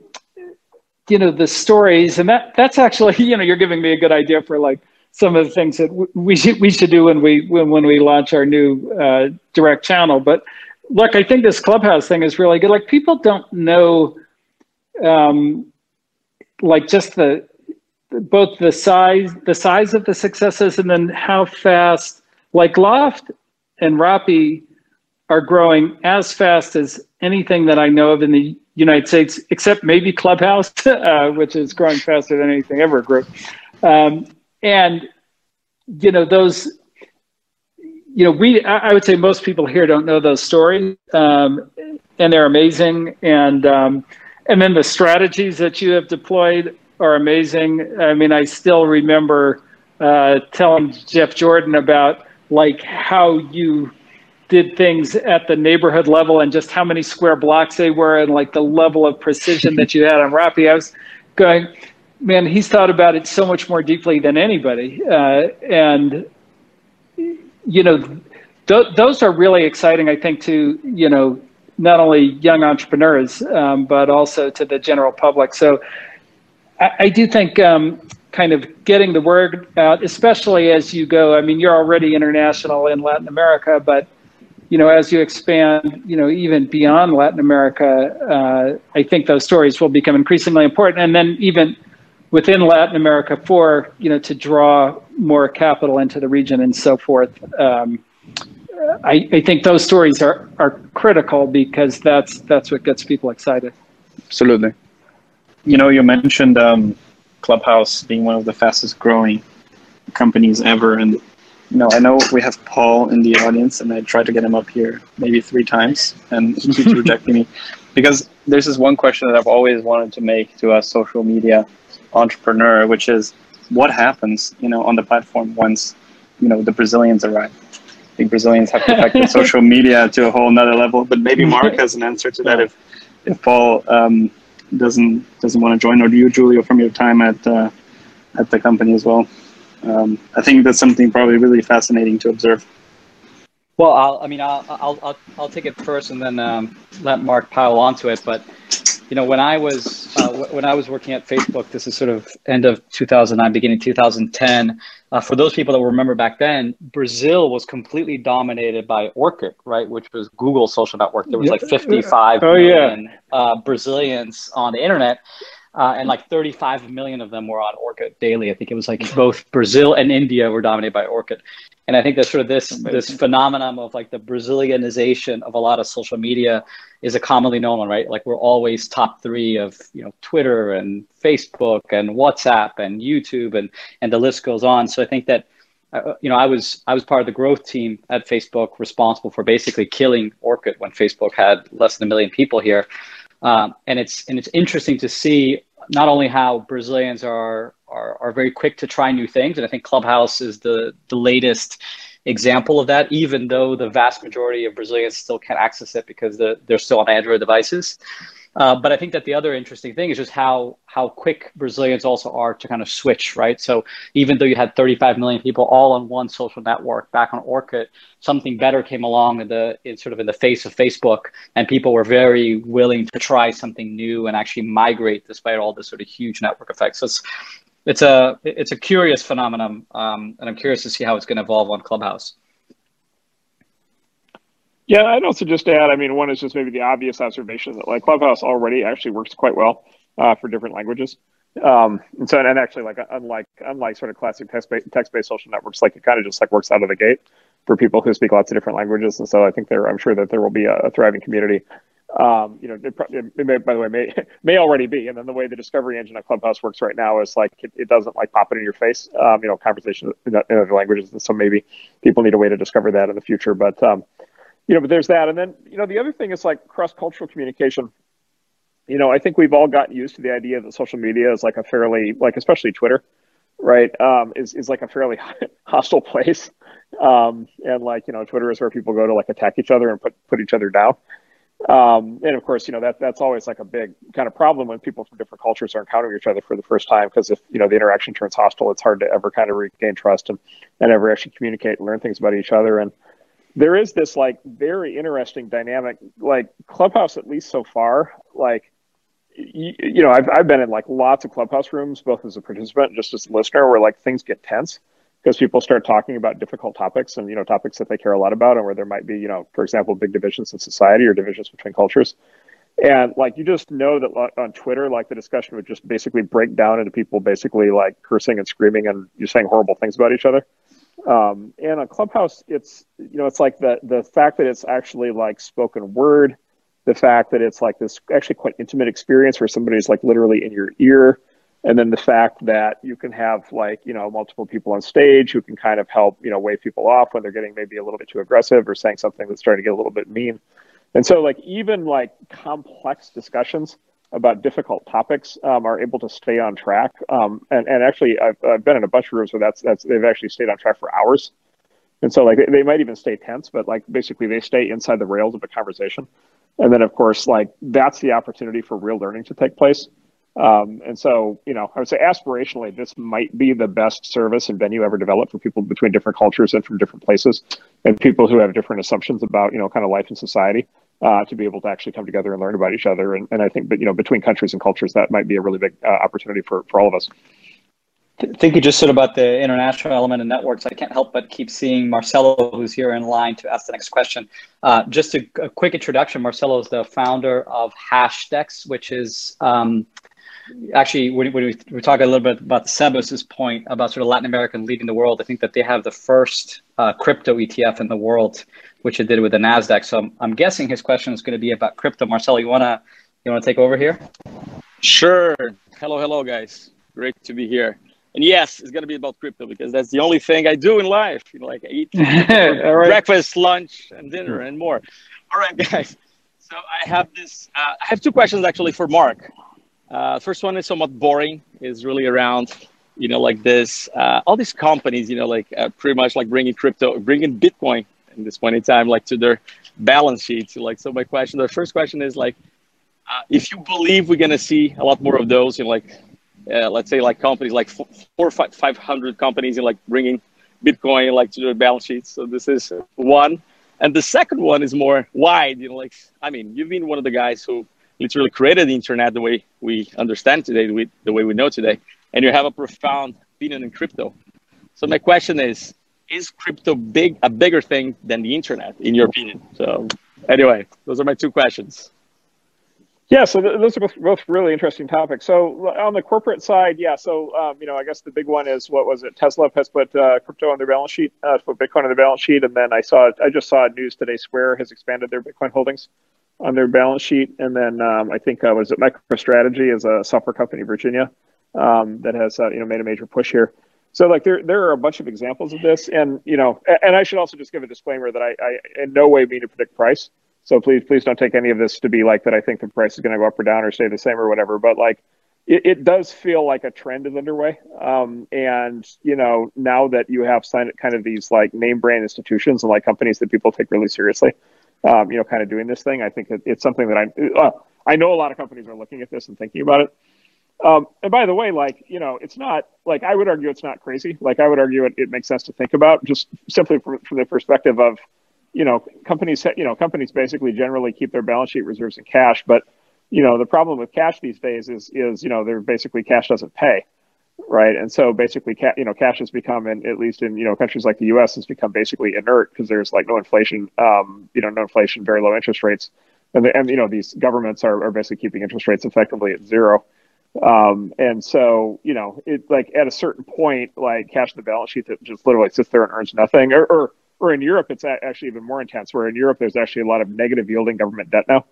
you know the stories and that that's actually you know you're giving me a good idea for like some of the things that we should we should do when we when, when we launch our new uh, direct channel but look i think this clubhouse thing is really good like people don't know um like just the both the size the size of the successes and then how fast like Loft and Rappi are growing as fast as anything that I know of in the United States, except maybe Clubhouse, uh, which is growing faster than anything ever grew. Um, and you know those, you know, we I would say most people here don't know those stories, um, and they're amazing. And um, and then the strategies that you have deployed are amazing. I mean, I still remember uh, telling Jeff Jordan about like how you did things at the neighborhood level and just how many square blocks they were and like the level of precision that you had on Rappi. I was going, man, he's thought about it so much more deeply than anybody. Uh, and, you know, th- those are really exciting, I think, to, you know, not only young entrepreneurs, um, but also to the general public. So I, I do think um, kind of getting the word out, especially as you go. I mean, you're already international in Latin America, but you know, as you expand, you know, even beyond Latin America, uh, I think those stories will become increasingly important. And then even within Latin America, for you know, to draw more capital into the region and so forth. Um, I, I think those stories are, are critical because that's that's what gets people excited. Absolutely. You know, you mentioned um, Clubhouse being one of the fastest growing companies ever, and you know, I know we have Paul in the audience, and I tried to get him up here maybe three times, and he keeps rejecting me because there's this one question that I've always wanted to make to a social media entrepreneur, which is what happens, you know, on the platform once you know the Brazilians arrive I think Brazilians have perfected social media to a whole nother level. But maybe Mark has an answer to that if if Paul um, doesn't doesn't want to join, or do you, Julio, from your time at uh, at the company as well? Um, I think that's something probably really fascinating to observe. Well, I'll, I mean, I'll, I'll, I'll, I'll take it first and then um, let Mark pile onto it. But you know, when I was uh, when I was working at Facebook, this is sort of end of 2009, beginning 2010. Uh, for those people that remember back then, Brazil was completely dominated by Orkut, right, which was Google's social network. There was like 55 oh, million, yeah. uh, Brazilians on the internet. Uh, and like 35 million of them were on Orkut daily. I think it was like both Brazil and India were dominated by Orkut, and I think that sort of this this phenomenon of like the Brazilianization of a lot of social media is a commonly known one, right? Like we're always top three of you know Twitter and Facebook and WhatsApp and YouTube and and the list goes on. So I think that uh, you know, I was I was part of the growth team at Facebook, responsible for basically killing Orkut when Facebook had less than a million people here. Um, and it's and it's interesting to see not only how Brazilians are, are are very quick to try new things, and I think Clubhouse is the the latest example of that. Even though the vast majority of Brazilians still can't access it because they're, they're still on Android devices. Uh, but I think that the other interesting thing is just how how quick Brazilians also are to kind of switch, right? So even though you had 35 million people all on one social network back on Orkut, something better came along in the in sort of in the face of Facebook, and people were very willing to try something new and actually migrate despite all this sort of huge network effects. So it's it's a it's a curious phenomenon, um, and I'm curious to see how it's going to evolve on Clubhouse. Yeah, I'd also just add. I mean, one is just maybe the obvious observation that like Clubhouse already actually works quite well uh, for different languages. Um, and so, and actually, like unlike unlike sort of classic text based text based social networks, like it kind of just like works out of the gate for people who speak lots of different languages. And so, I think there, I'm sure that there will be a, a thriving community. Um, you know, it, it, may, by the way, may may already be. And then the way the discovery engine of Clubhouse works right now is like it, it doesn't like pop it in your face. Um, you know, conversation in, in other languages, and so maybe people need a way to discover that in the future. But um, you know, but there's that. And then, you know, the other thing is like cross cultural communication. You know, I think we've all gotten used to the idea that social media is like a fairly, like, especially Twitter, right, um, is, is like a fairly hostile place. Um, and like, you know, Twitter is where people go to like attack each other and put, put each other down. Um, and of course, you know, that that's always like a big kind of problem when people from different cultures are encountering each other for the first time. Because if, you know, the interaction turns hostile, it's hard to ever kind of regain trust and, and ever actually communicate and learn things about each other. And, there is this like very interesting dynamic like clubhouse at least so far like you, you, know I've, I've been in like lots of clubhouse rooms both as a participant and just as a listener where like things get tense because people start talking about difficult topics and you know topics that they care a lot about and where there might be you know for example big divisions in society or divisions between cultures. And like you just know that on twitter like the discussion would just basically break down into people basically like cursing and screaming and you saying horrible things about each other um, and on Clubhouse, it's you know it's like the the fact that it's actually like spoken word, the fact that it's like this actually quite intimate experience where somebody's like literally in your ear, and then the fact that you can have like you know multiple people on stage who can kind of help you know wave people off when they're getting maybe a little bit too aggressive or saying something that's starting to get a little bit mean, and so like even like complex discussions about difficult topics um, are able to stay on track. Um, and, and actually, I've, I've been in a bunch of rooms where that's, that's, they've actually stayed on track for hours. And so like they, they might even stay tense, but like basically they stay inside the rails of a conversation. And then of course, like that's the opportunity for real learning to take place. Um, and so, you know, I would say aspirationally, this might be the best service and venue ever developed for people between different cultures and from different places and people who have different assumptions about, you know, kind of life and society uh, to be able to actually come together and learn about each other. And, and I think, but you know, between countries and cultures, that might be a really big uh, opportunity for, for all of us. I Think you just said about the international element and networks. I can't help but keep seeing Marcelo, who's here in line to ask the next question. Uh, just a, a, quick introduction. Marcelo is the founder of Hashdex, which is um, actually when, when we, we talk a little bit about Sebas's point about sort of Latin America leading the world. I think that they have the first uh, crypto ETF in the world which it did with the Nasdaq. So I'm, I'm guessing his question is going to be about crypto. Marcelo, you wanna you wanna take over here? Sure. Hello, hello, guys. Great to be here. And yes, it's going to be about crypto because that's the only thing I do in life. You know, like I eat right. breakfast, lunch, and dinner, and more. All right, guys. So I have this. Uh, I have two questions actually for Mark. Uh, first one is somewhat boring. Is really around, you know, like this. Uh, all these companies, you know, like uh, pretty much like bringing crypto, bringing Bitcoin in this point in time, like to their balance sheets. Like, so my question, the first question is like, uh, if you believe we're gonna see a lot more of those in like, uh, let's say like companies like four or five, 500 companies in like bringing Bitcoin like to their balance sheets. So this is one. And the second one is more wide, you know, like, I mean, you've been one of the guys who literally created the internet the way we understand today, the way we know today, and you have a profound opinion in crypto. So my question is, is crypto big a bigger thing than the internet in your opinion? So anyway those are my two questions. Yeah so th- those are both, both really interesting topics. So on the corporate side yeah so um, you know i guess the big one is what was it? Tesla has put uh, crypto on their balance sheet uh, put bitcoin on their balance sheet and then i saw i just saw news today square has expanded their bitcoin holdings on their balance sheet and then um, i think uh, was it microstrategy is a software company in virginia um, that has uh, you know made a major push here so like there there are a bunch of examples of this, and you know, and I should also just give a disclaimer that I, I in no way mean to predict price. So please please don't take any of this to be like that. I think the price is going to go up or down or stay the same or whatever. But like it, it does feel like a trend is underway. Um, and you know, now that you have signed kind of these like name brand institutions and like companies that people take really seriously, um, you know, kind of doing this thing, I think it, it's something that I uh, I know a lot of companies are looking at this and thinking about it. Um, and by the way, like, you know, it's not like I would argue it's not crazy. Like, I would argue it, it makes sense to think about just simply from, from the perspective of, you know, companies, you know, companies basically generally keep their balance sheet reserves in cash. But, you know, the problem with cash these days is, is, you know, they're basically cash doesn't pay. Right? And so basically, ca- you know, cash has become, and at least in you know countries like the U.S., has become basically inert because there's like no inflation, um, you know, no inflation, very low interest rates, and the, and you know these governments are, are basically keeping interest rates effectively at zero. Um, and so, you know, it like at a certain point, like cash in the balance sheet that just literally sits there and earns nothing, or, or, or in Europe, it's actually even more intense. Where in Europe, there's actually a lot of negative yielding government debt now.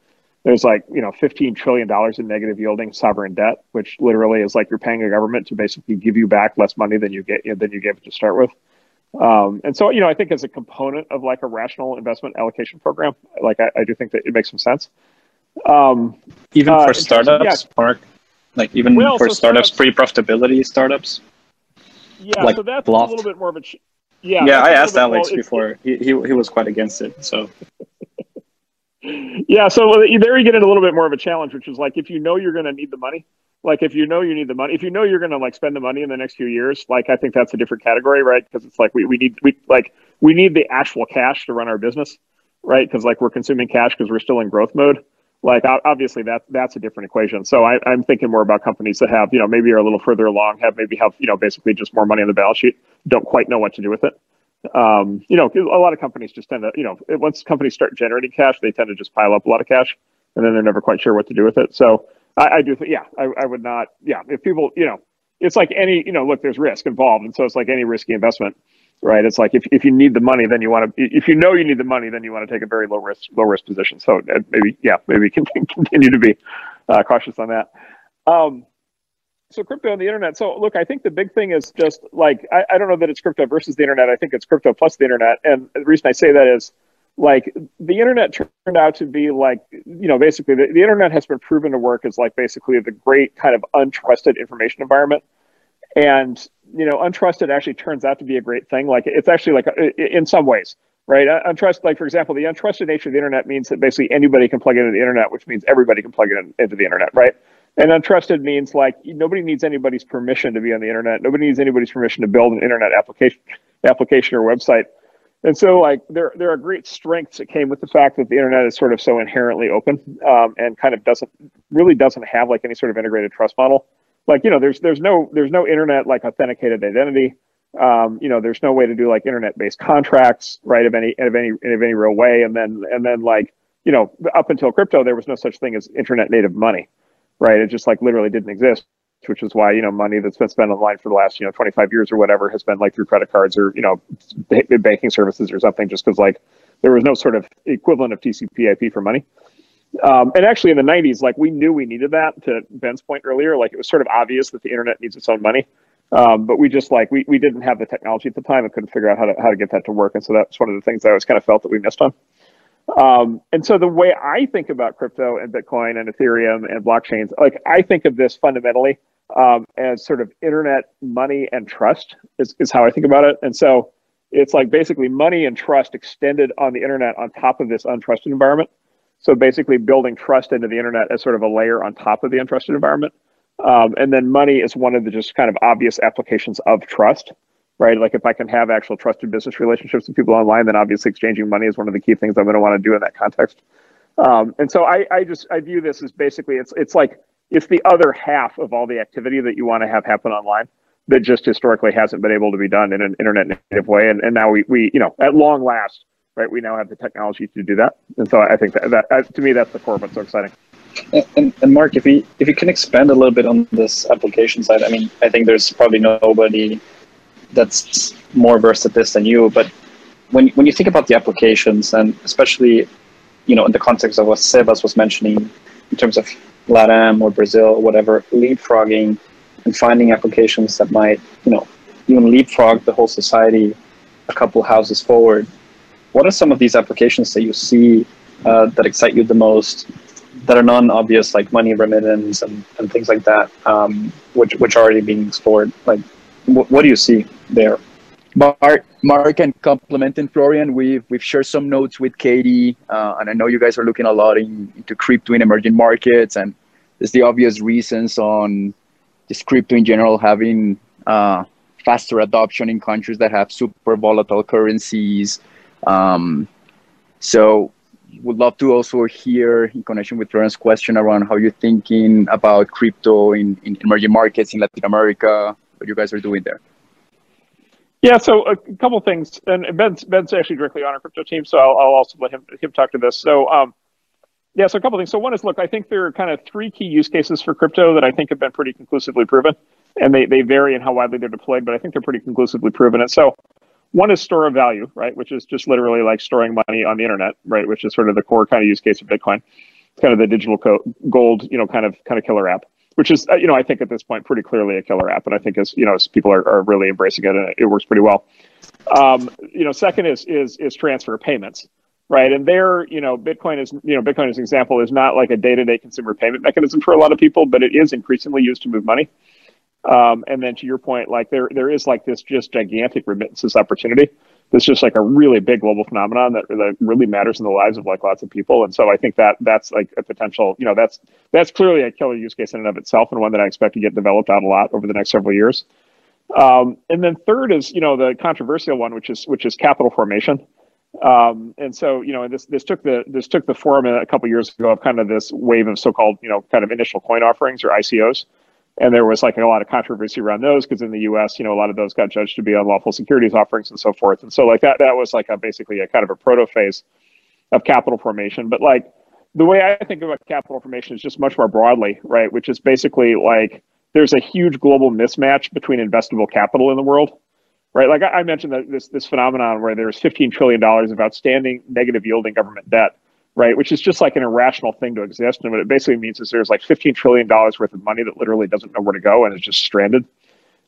There's like you know 15 trillion dollars in negative yielding sovereign debt, which literally is like you're paying a government to basically give you back less money than you get than you gave it to start with. Um, and so, you know, I think as a component of like a rational investment allocation program, like I, I do think that it makes some sense. Um, even for uh, startups, yeah. Mark, like even well, for so startups, startups pre-profitability startups. Yeah, like so that's a little bit more of a. Ch- yeah, yeah. I asked Alex before. He, he he was quite against it. So. Yeah, so there you get in a little bit more of a challenge, which is like if you know you're going to need the money, like if you know you need the money, if you know you're going to like spend the money in the next few years, like I think that's a different category, right? Because it's like we we need we like we need the actual cash to run our business, right? Because like we're consuming cash because we're still in growth mode like obviously that that's a different equation. So I, am thinking more about companies that have you know maybe are a little further along, have maybe have you know basically just more money on the balance sheet, don't quite know what to do with it. Um, you know, a lot of companies just tend to you know once companies start generating cash, they tend to just pile up a lot of cash, and then they're never quite sure what to do with it. So I, I do think yeah, I, I would not yeah if people you know it's like any you know look there's risk involved, and so it's like any risky investment right? It's like if, if you need the money, then you want to. If you know you need the money, then you want to take a very low risk low risk position. So uh, maybe yeah, maybe can continue to be uh, cautious on that. Um, so crypto and the internet. So look, I think the big thing is just like I, I don't know that it's crypto versus the internet. I think it's crypto plus the internet. And the reason I say that is like the internet turned out to be like you know basically the, the internet has been proven to work as like basically the great kind of untrusted information environment and you know, untrusted actually turns out to be a great thing. Like it's actually like in some ways, right? Untrusted, like for example, the untrusted nature of the internet means that basically anybody can plug into the internet, which means everybody can plug in, into the internet, right? And untrusted means like nobody needs anybody's permission to be on the internet. Nobody needs anybody's permission to build an internet application, application or website. And so, like, there there are great strengths that came with the fact that the internet is sort of so inherently open um, and kind of doesn't really doesn't have like any sort of integrated trust model like you know there's there's no there's no internet like authenticated identity um, you know there's no way to do like internet based contracts right of any of any of any real way and then and then like you know up until crypto there was no such thing as internet native money right it just like literally didn't exist which is why you know money that's been spent online for the last you know 25 years or whatever has been like through credit cards or you know banking services or something just because like there was no sort of equivalent of TCP/IP for money. Um, and actually, in the 90s, like we knew we needed that. To Ben's point earlier, like it was sort of obvious that the internet needs its own money, um, but we just like we, we didn't have the technology at the time and couldn't figure out how to how to get that to work. And so that's one of the things I always kind of felt that we missed on. Um, and so the way I think about crypto and Bitcoin and Ethereum and blockchains, like I think of this fundamentally um, as sort of internet money and trust is, is how I think about it. And so it's like basically money and trust extended on the internet on top of this untrusted environment. So basically building trust into the internet as sort of a layer on top of the untrusted environment. Um, and then money is one of the just kind of obvious applications of trust, right? Like if I can have actual trusted business relationships with people online, then obviously exchanging money is one of the key things I'm going to want to do in that context. Um, and so I, I just I view this as basically it's it's like it's the other half of all the activity that you want to have happen online that just historically hasn't been able to be done in an internet native way. And, and now we, we, you know, at long last, right? We now have the technology to do that, and so I think that, that uh, to me that's the core of what's so exciting. And, and, and, Mark, if you if you can expand a little bit on this application side, I mean, I think there's probably nobody that's more versed at this than you. But when when you think about the applications, and especially, you know, in the context of what Sebas was mentioning, in terms of LATAM or Brazil, or whatever, leapfrogging and finding applications that might, you know, even leapfrog the whole society a couple houses forward what are some of these applications that you see uh, that excite you the most that are non-obvious like money remittance and, and things like that um, which which are already being explored like wh- what do you see there? Mark, Mark, and complementing Florian, we've we've shared some notes with Katie, uh, and I know you guys are looking a lot in, into crypto in emerging markets, and there's the obvious reasons on just crypto in general having uh, faster adoption in countries that have super volatile currencies, um, so would love to also hear in connection with Florian's question around how you're thinking about crypto in, in emerging markets in Latin America, what you guys are doing there. Yeah, so a couple things, and Ben's Ben's actually directly on our crypto team, so I'll, I'll also let him him talk to this. So, um, yeah, so a couple things. So one is, look, I think there are kind of three key use cases for crypto that I think have been pretty conclusively proven, and they they vary in how widely they're deployed, but I think they're pretty conclusively proven. And so, one is store of value, right, which is just literally like storing money on the internet, right, which is sort of the core kind of use case of Bitcoin. It's kind of the digital co- gold, you know, kind of kind of killer app which is, uh, you know, I think at this point pretty clearly a killer app. And I think as you know, as people are, are really embracing it, and it works pretty well. Um, you know, second is is is transfer payments, right? And there, you know, Bitcoin is, you know, Bitcoin as an example is not like a day to day consumer payment mechanism for a lot of people, but it is increasingly used to move money. Um, and then to your point, like there there is like this just gigantic remittances opportunity this is just like a really big global phenomenon that, that really matters in the lives of like lots of people. And so I think that that's like a potential, you know, that's that's clearly a killer use case in and of itself, and one that I expect to get developed out a lot over the next several years. Um, and then third is, you know, the controversial one, which is which is capital formation. Um, and so, you know, this this took the this took the form a couple years ago of kind of this wave of so-called, you know, kind of initial coin offerings or ICOs and there was like a lot of controversy around those because in the U.S., you know, a lot of those got judged to be unlawful securities offerings and so forth. And so like that that was like a basically a kind of a proto phase of capital formation. But like the way I think about capital formation is just much more broadly, right? Which is basically like there's a huge global mismatch between investable capital in the world, right? Like I mentioned that this this phenomenon where there's 15 trillion dollars of outstanding negative yielding government debt right? Which is just like an irrational thing to exist. And what it basically means is there's like $15 trillion worth of money that literally doesn't know where to go and is just stranded.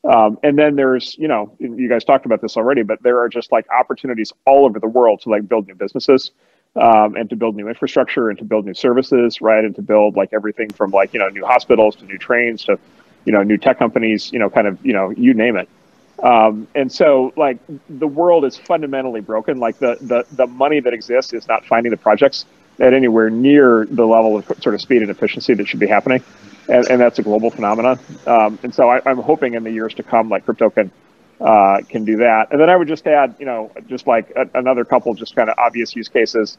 Um, and then there's, you know, you guys talked about this already, but there are just like opportunities all over the world to like build new businesses um, and to build new infrastructure and to build new services, right? And to build like everything from like, you know, new hospitals to new trains to, you know, new tech companies, you know, kind of, you know, you name it. Um, and so like the world is fundamentally broken. Like the, the, the money that exists is not finding the projects at anywhere near the level of sort of speed and efficiency that should be happening. And, and that's a global phenomenon. Um, and so I, am hoping in the years to come, like crypto can, uh, can do that. And then I would just add, you know, just like a, another couple just kind of obvious use cases.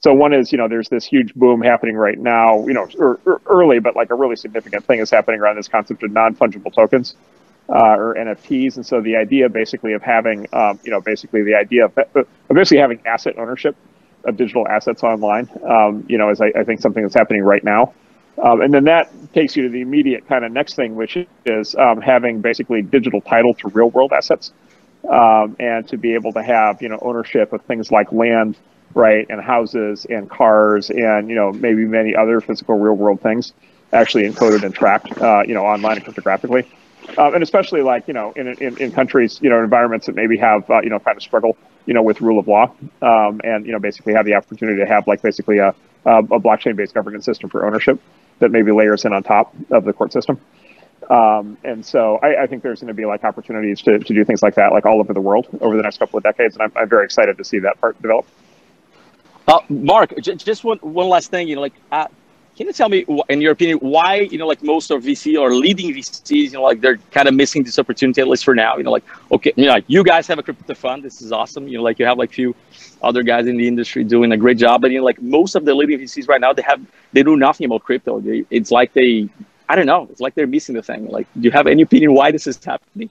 So one is, you know, there's this huge boom happening right now, you know, er, er, early, but like a really significant thing is happening around this concept of non-fungible tokens uh, or NFTs. And so the idea basically of having, um, you know, basically the idea of, of basically having asset ownership of digital assets online, um, you know, is I, I, think something that's happening right now. Um, and then that takes you to the immediate kind of next thing, which is um, having basically digital title to real world assets um, and to be able to have, you know, ownership of things like land, right, and houses and cars and, you know, maybe many other physical real world things actually encoded and tracked, uh, you know, online and cryptographically. Um, and especially like you know in, in, in countries you know environments that maybe have uh, you know kind of struggle you know with rule of law um, and you know basically have the opportunity to have like basically a, a blockchain based governance system for ownership that maybe layers in on top of the court system um, and so I, I think there's going to be like opportunities to, to do things like that like all over the world over the next couple of decades and I'm, I'm very excited to see that part develop. Uh, Mark, just one one last thing. You know, like uh, can you tell me, in your opinion, why you know like most of VC or leading VCs, you know, like they're kind of missing this opportunity at least for now? You know, like okay, you know, like you guys have a crypto fund. This is awesome. You know, like you have like few other guys in the industry doing a great job. But you know, like most of the leading VCs right now, they have they do nothing about crypto. They, it's like they, I don't know, it's like they're missing the thing. Like, do you have any opinion why this is happening?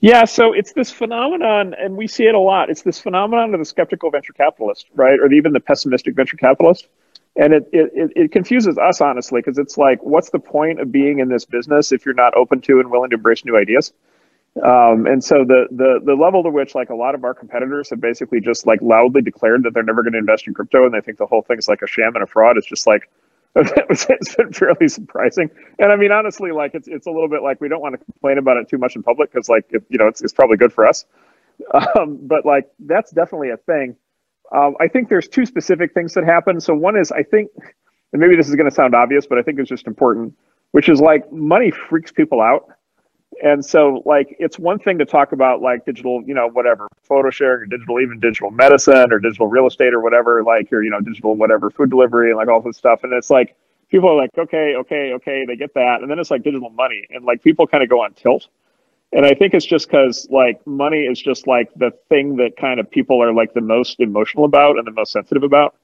Yeah, so it's this phenomenon, and we see it a lot. It's this phenomenon of the skeptical venture capitalist, right, or even the pessimistic venture capitalist and it, it, it confuses us honestly because it's like what's the point of being in this business if you're not open to and willing to embrace new ideas? Um, and so the, the the level to which like a lot of our competitors have basically just like loudly declared that they're never going to invest in crypto and they think the whole thing's like a sham and a fraud is just like it's been fairly surprising. And i mean honestly like it's, it's a little bit like we don't want to complain about it too much in public because like it, you know it's, it's probably good for us. Um, but like that's definitely a thing um, I think there's two specific things that happen. So one is I think, and maybe this is going to sound obvious, but I think it's just important, which is like money freaks people out. And so like it's one thing to talk about like digital, you know, whatever, photo sharing or digital, even digital medicine or digital real estate or whatever, like or you know, digital whatever, food delivery and like all this stuff. And it's like people are like, okay, okay, okay, they get that. And then it's like digital money. And like people kind of go on tilt. And I think it's just because like money is just like the thing that kind of people are like the most emotional about and the most sensitive about.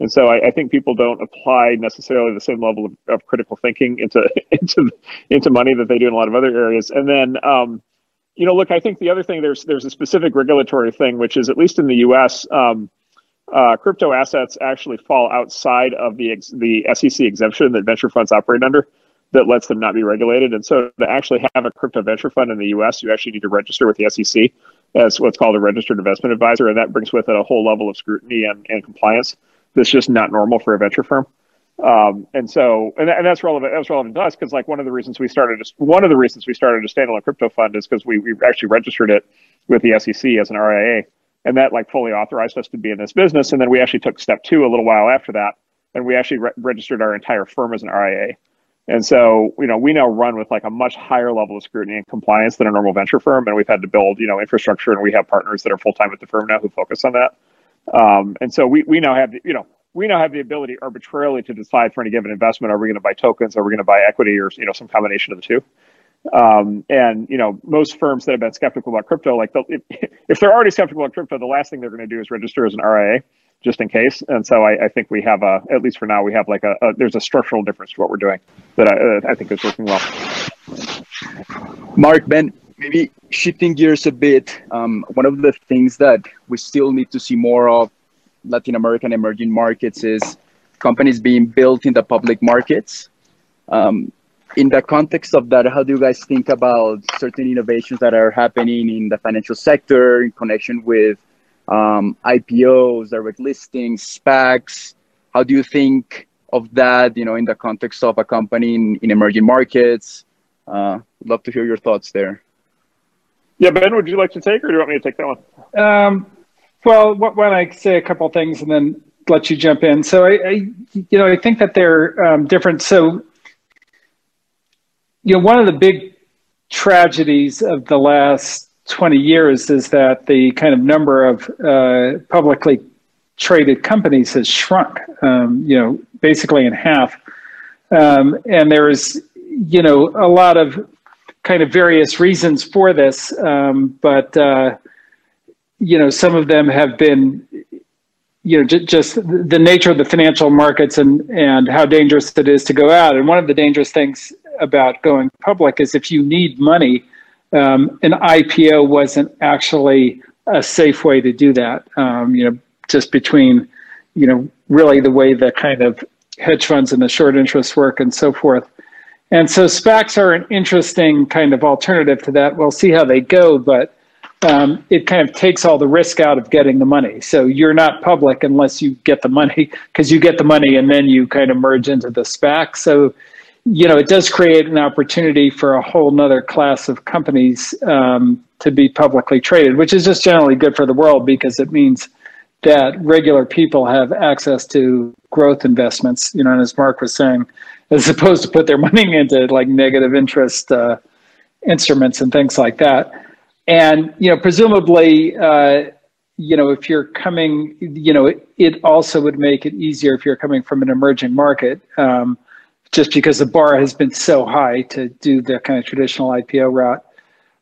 And so I, I, think people don't apply necessarily the same level of, of, critical thinking into into into money that they do in a lot of other areas. And then, um, you know, look, I think the other thing there's there's a specific regulatory thing, which is at least in the U.S. Um, uh, crypto assets actually fall outside of the the SEC exemption that venture funds operate under that lets them not be regulated. And so to actually have a crypto venture fund in the US, you actually need to register with the SEC as what's called a registered investment advisor. And that brings with it a whole level of scrutiny and, and compliance that's just not normal for a venture firm. Um, and so, and, and that's relevant. That's relevant to us because, like, one of the reasons we started, one of the reasons we started a standalone crypto fund is because we we actually registered it with the SEC as an RIA, and that like fully authorized us to be in this business. And then we actually took step two a little while after that, and we actually re- registered our entire firm as an RIA. And so, you know, we now run with like a much higher level of scrutiny and compliance than a normal venture firm. And we've had to build, you know, infrastructure and we have partners that are full time at the firm now who focus on that. Um, and so we, we now have, the, you know, we now have the ability arbitrarily to decide for any given investment, are we going to buy tokens? Are we going to buy equity or, you know, some combination of the two? Um, and, you know, most firms that have been skeptical about crypto, like if, if they're already skeptical about crypto, the last thing they're going to do is register as an RIA just in case. And so I, I, think we have a, at least for now, we have like a, a there's a structural difference to what we're doing that I, I think is working well. Mark, Ben, maybe shifting gears a bit. Um, one of the things that we still need to see more of Latin American emerging markets is companies being built in the public markets. Um, in the context of that, how do you guys think about certain innovations that are happening in the financial sector in connection with um, IPOs, direct listings, SPACs. How do you think of that, you know, in the context of a company in, in emerging markets? Uh, would love to hear your thoughts there. Yeah, Ben, would you like to take, or do you want me to take that one? Um, well, why don't I say a couple things and then let you jump in? So, I, I you know, I think that they're um, different. So, you know, one of the big tragedies of the last 20 years is that the kind of number of uh, publicly traded companies has shrunk, um, you know, basically in half. Um, and there is, you know, a lot of kind of various reasons for this, um, but, uh, you know, some of them have been, you know, j- just the nature of the financial markets and, and how dangerous it is to go out. And one of the dangerous things about going public is if you need money, um, an IPO wasn't actually a safe way to do that. Um, you know, just between, you know, really the way the kind of hedge funds and the short interest work and so forth. And so SPACs are an interesting kind of alternative to that. We'll see how they go, but um, it kind of takes all the risk out of getting the money. So you're not public unless you get the money, because you get the money and then you kind of merge into the SPAC. So you know, it does create an opportunity for a whole nother class of companies um, to be publicly traded, which is just generally good for the world because it means that regular people have access to growth investments, you know, and as Mark was saying, as opposed to put their money into like negative interest uh, instruments and things like that. And, you know, presumably, uh, you know, if you're coming, you know, it, it, also would make it easier if you're coming from an emerging market. Um, just because the bar has been so high to do the kind of traditional IPO route.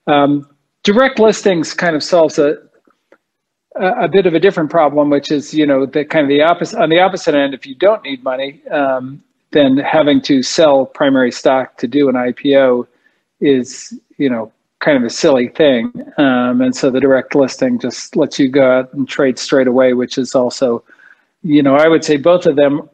Um, direct listings kind of solves a, a bit of a different problem, which is, you know, the kind of the opposite on the opposite end. If you don't need money, um, then having to sell primary stock to do an IPO is, you know, kind of a silly thing. Um, and so the direct listing just lets you go out and trade straight away, which is also, you know, I would say both of them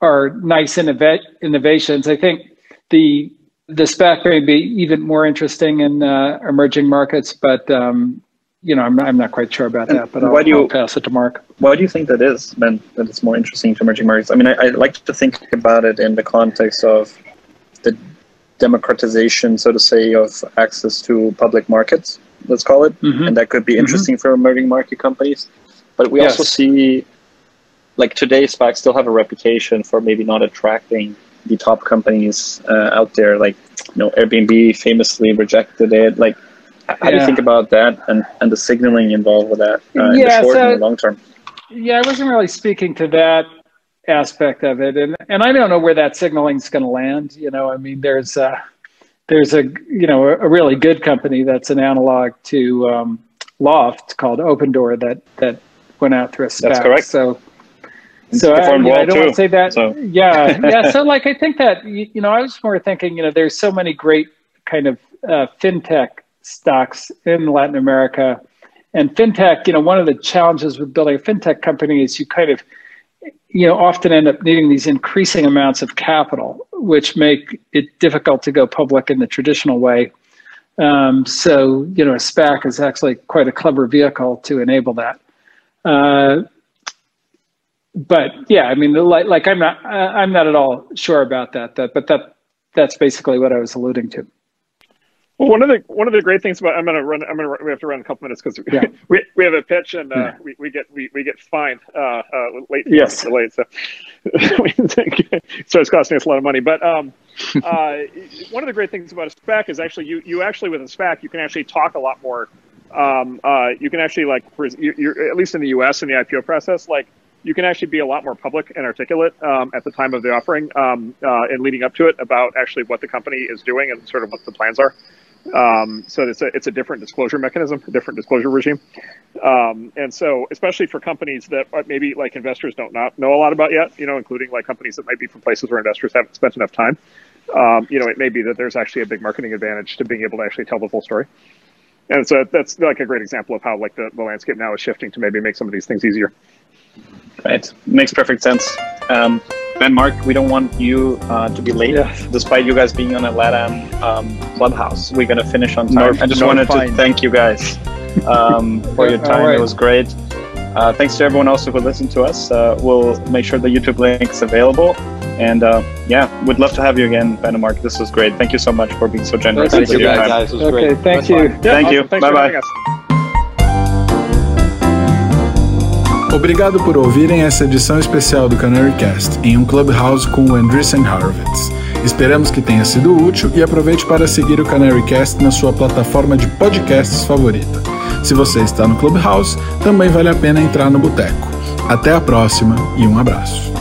are nice innov- innovations. I think the the SPAC may be even more interesting in uh, emerging markets, but um, you know, I'm, I'm not quite sure about that. But I'll, why do you, I'll pass it to Mark. Why do you think that is, Ben? That it's more interesting to emerging markets? I mean, I, I like to think about it in the context of the democratization, so to say, of access to public markets. Let's call it, mm-hmm. and that could be mm-hmm. interesting mm-hmm. for emerging market companies. But we yes. also see like today SPACs still have a reputation for maybe not attracting the top companies uh, out there. Like, you know, Airbnb famously rejected it. Like, how yeah. do you think about that and, and the signaling involved with that uh, in the short so, and the long term? Yeah, I wasn't really speaking to that aspect of it, and and I don't know where that signaling is going to land. You know, I mean, there's a there's a you know a, a really good company that's an analog to um, Loft called Opendoor that that went out through a SPAC. That's correct. So so I, you know, I, don't want to say that. So. Yeah, yeah. So like I think that you, you, know I was more thinking you know there's so many great kind of uh, fintech stocks in Latin America, and fintech. You know, one of the challenges with building a fintech company is you kind of you know often end up needing these increasing amounts of capital, which make it difficult to go public in the traditional way. Um, so you know, a SPAC is actually quite a clever vehicle to enable that. Uh, but yeah, I mean, like, like I'm not, I'm not at all sure about that. That, but that, that's basically what I was alluding to. Well, one of the one of the great things about I'm gonna run I'm gonna we have to run a couple minutes because yeah. we, we have a pitch and uh, yeah. we, we get we, we get fined uh, uh, late yes late so it starts costing us a lot of money. But um, uh, one of the great things about a SPAC is actually you you actually with a SPAC you can actually talk a lot more. Um, uh, you can actually like you're, you're at least in the U.S. in the IPO process like you can actually be a lot more public and articulate um, at the time of the offering um, uh, and leading up to it about actually what the company is doing and sort of what the plans are. Um, so it's a it's a different disclosure mechanism, a different disclosure regime, um, and so especially for companies that maybe like investors don't not know a lot about yet, you know, including like companies that might be from places where investors haven't spent enough time. Um, you know, it may be that there's actually a big marketing advantage to being able to actually tell the full story. And so that's like a great example of how like the, the landscape now is shifting to maybe make some of these things easier. Right. Makes perfect sense. Um, Ben, Mark, we don't want you uh, to be late, yeah. despite you guys being on a LATAM um, clubhouse. We're going to finish on time. No, I just no, wanted fine. to thank you guys um, for your time. Right. It was great. Uh, thanks to everyone else who listened to us. Uh, we'll make sure the YouTube link is available. And uh, yeah, we'd love to have you again, Ben and Mark. This was great. Thank you so much for being so generous. Thank you, guys. guys. okay, great. thank you. Yeah, thank awesome. you. Bye bye. Obrigado por ouvirem essa edição especial do Canary Cast em um Clubhouse com o Andreessen Horowitz. Esperamos que tenha sido útil e aproveite para seguir o Canary Cast na sua plataforma de podcasts favorita. Se você está no Clubhouse, também vale a pena entrar no Boteco. Até a próxima e um abraço.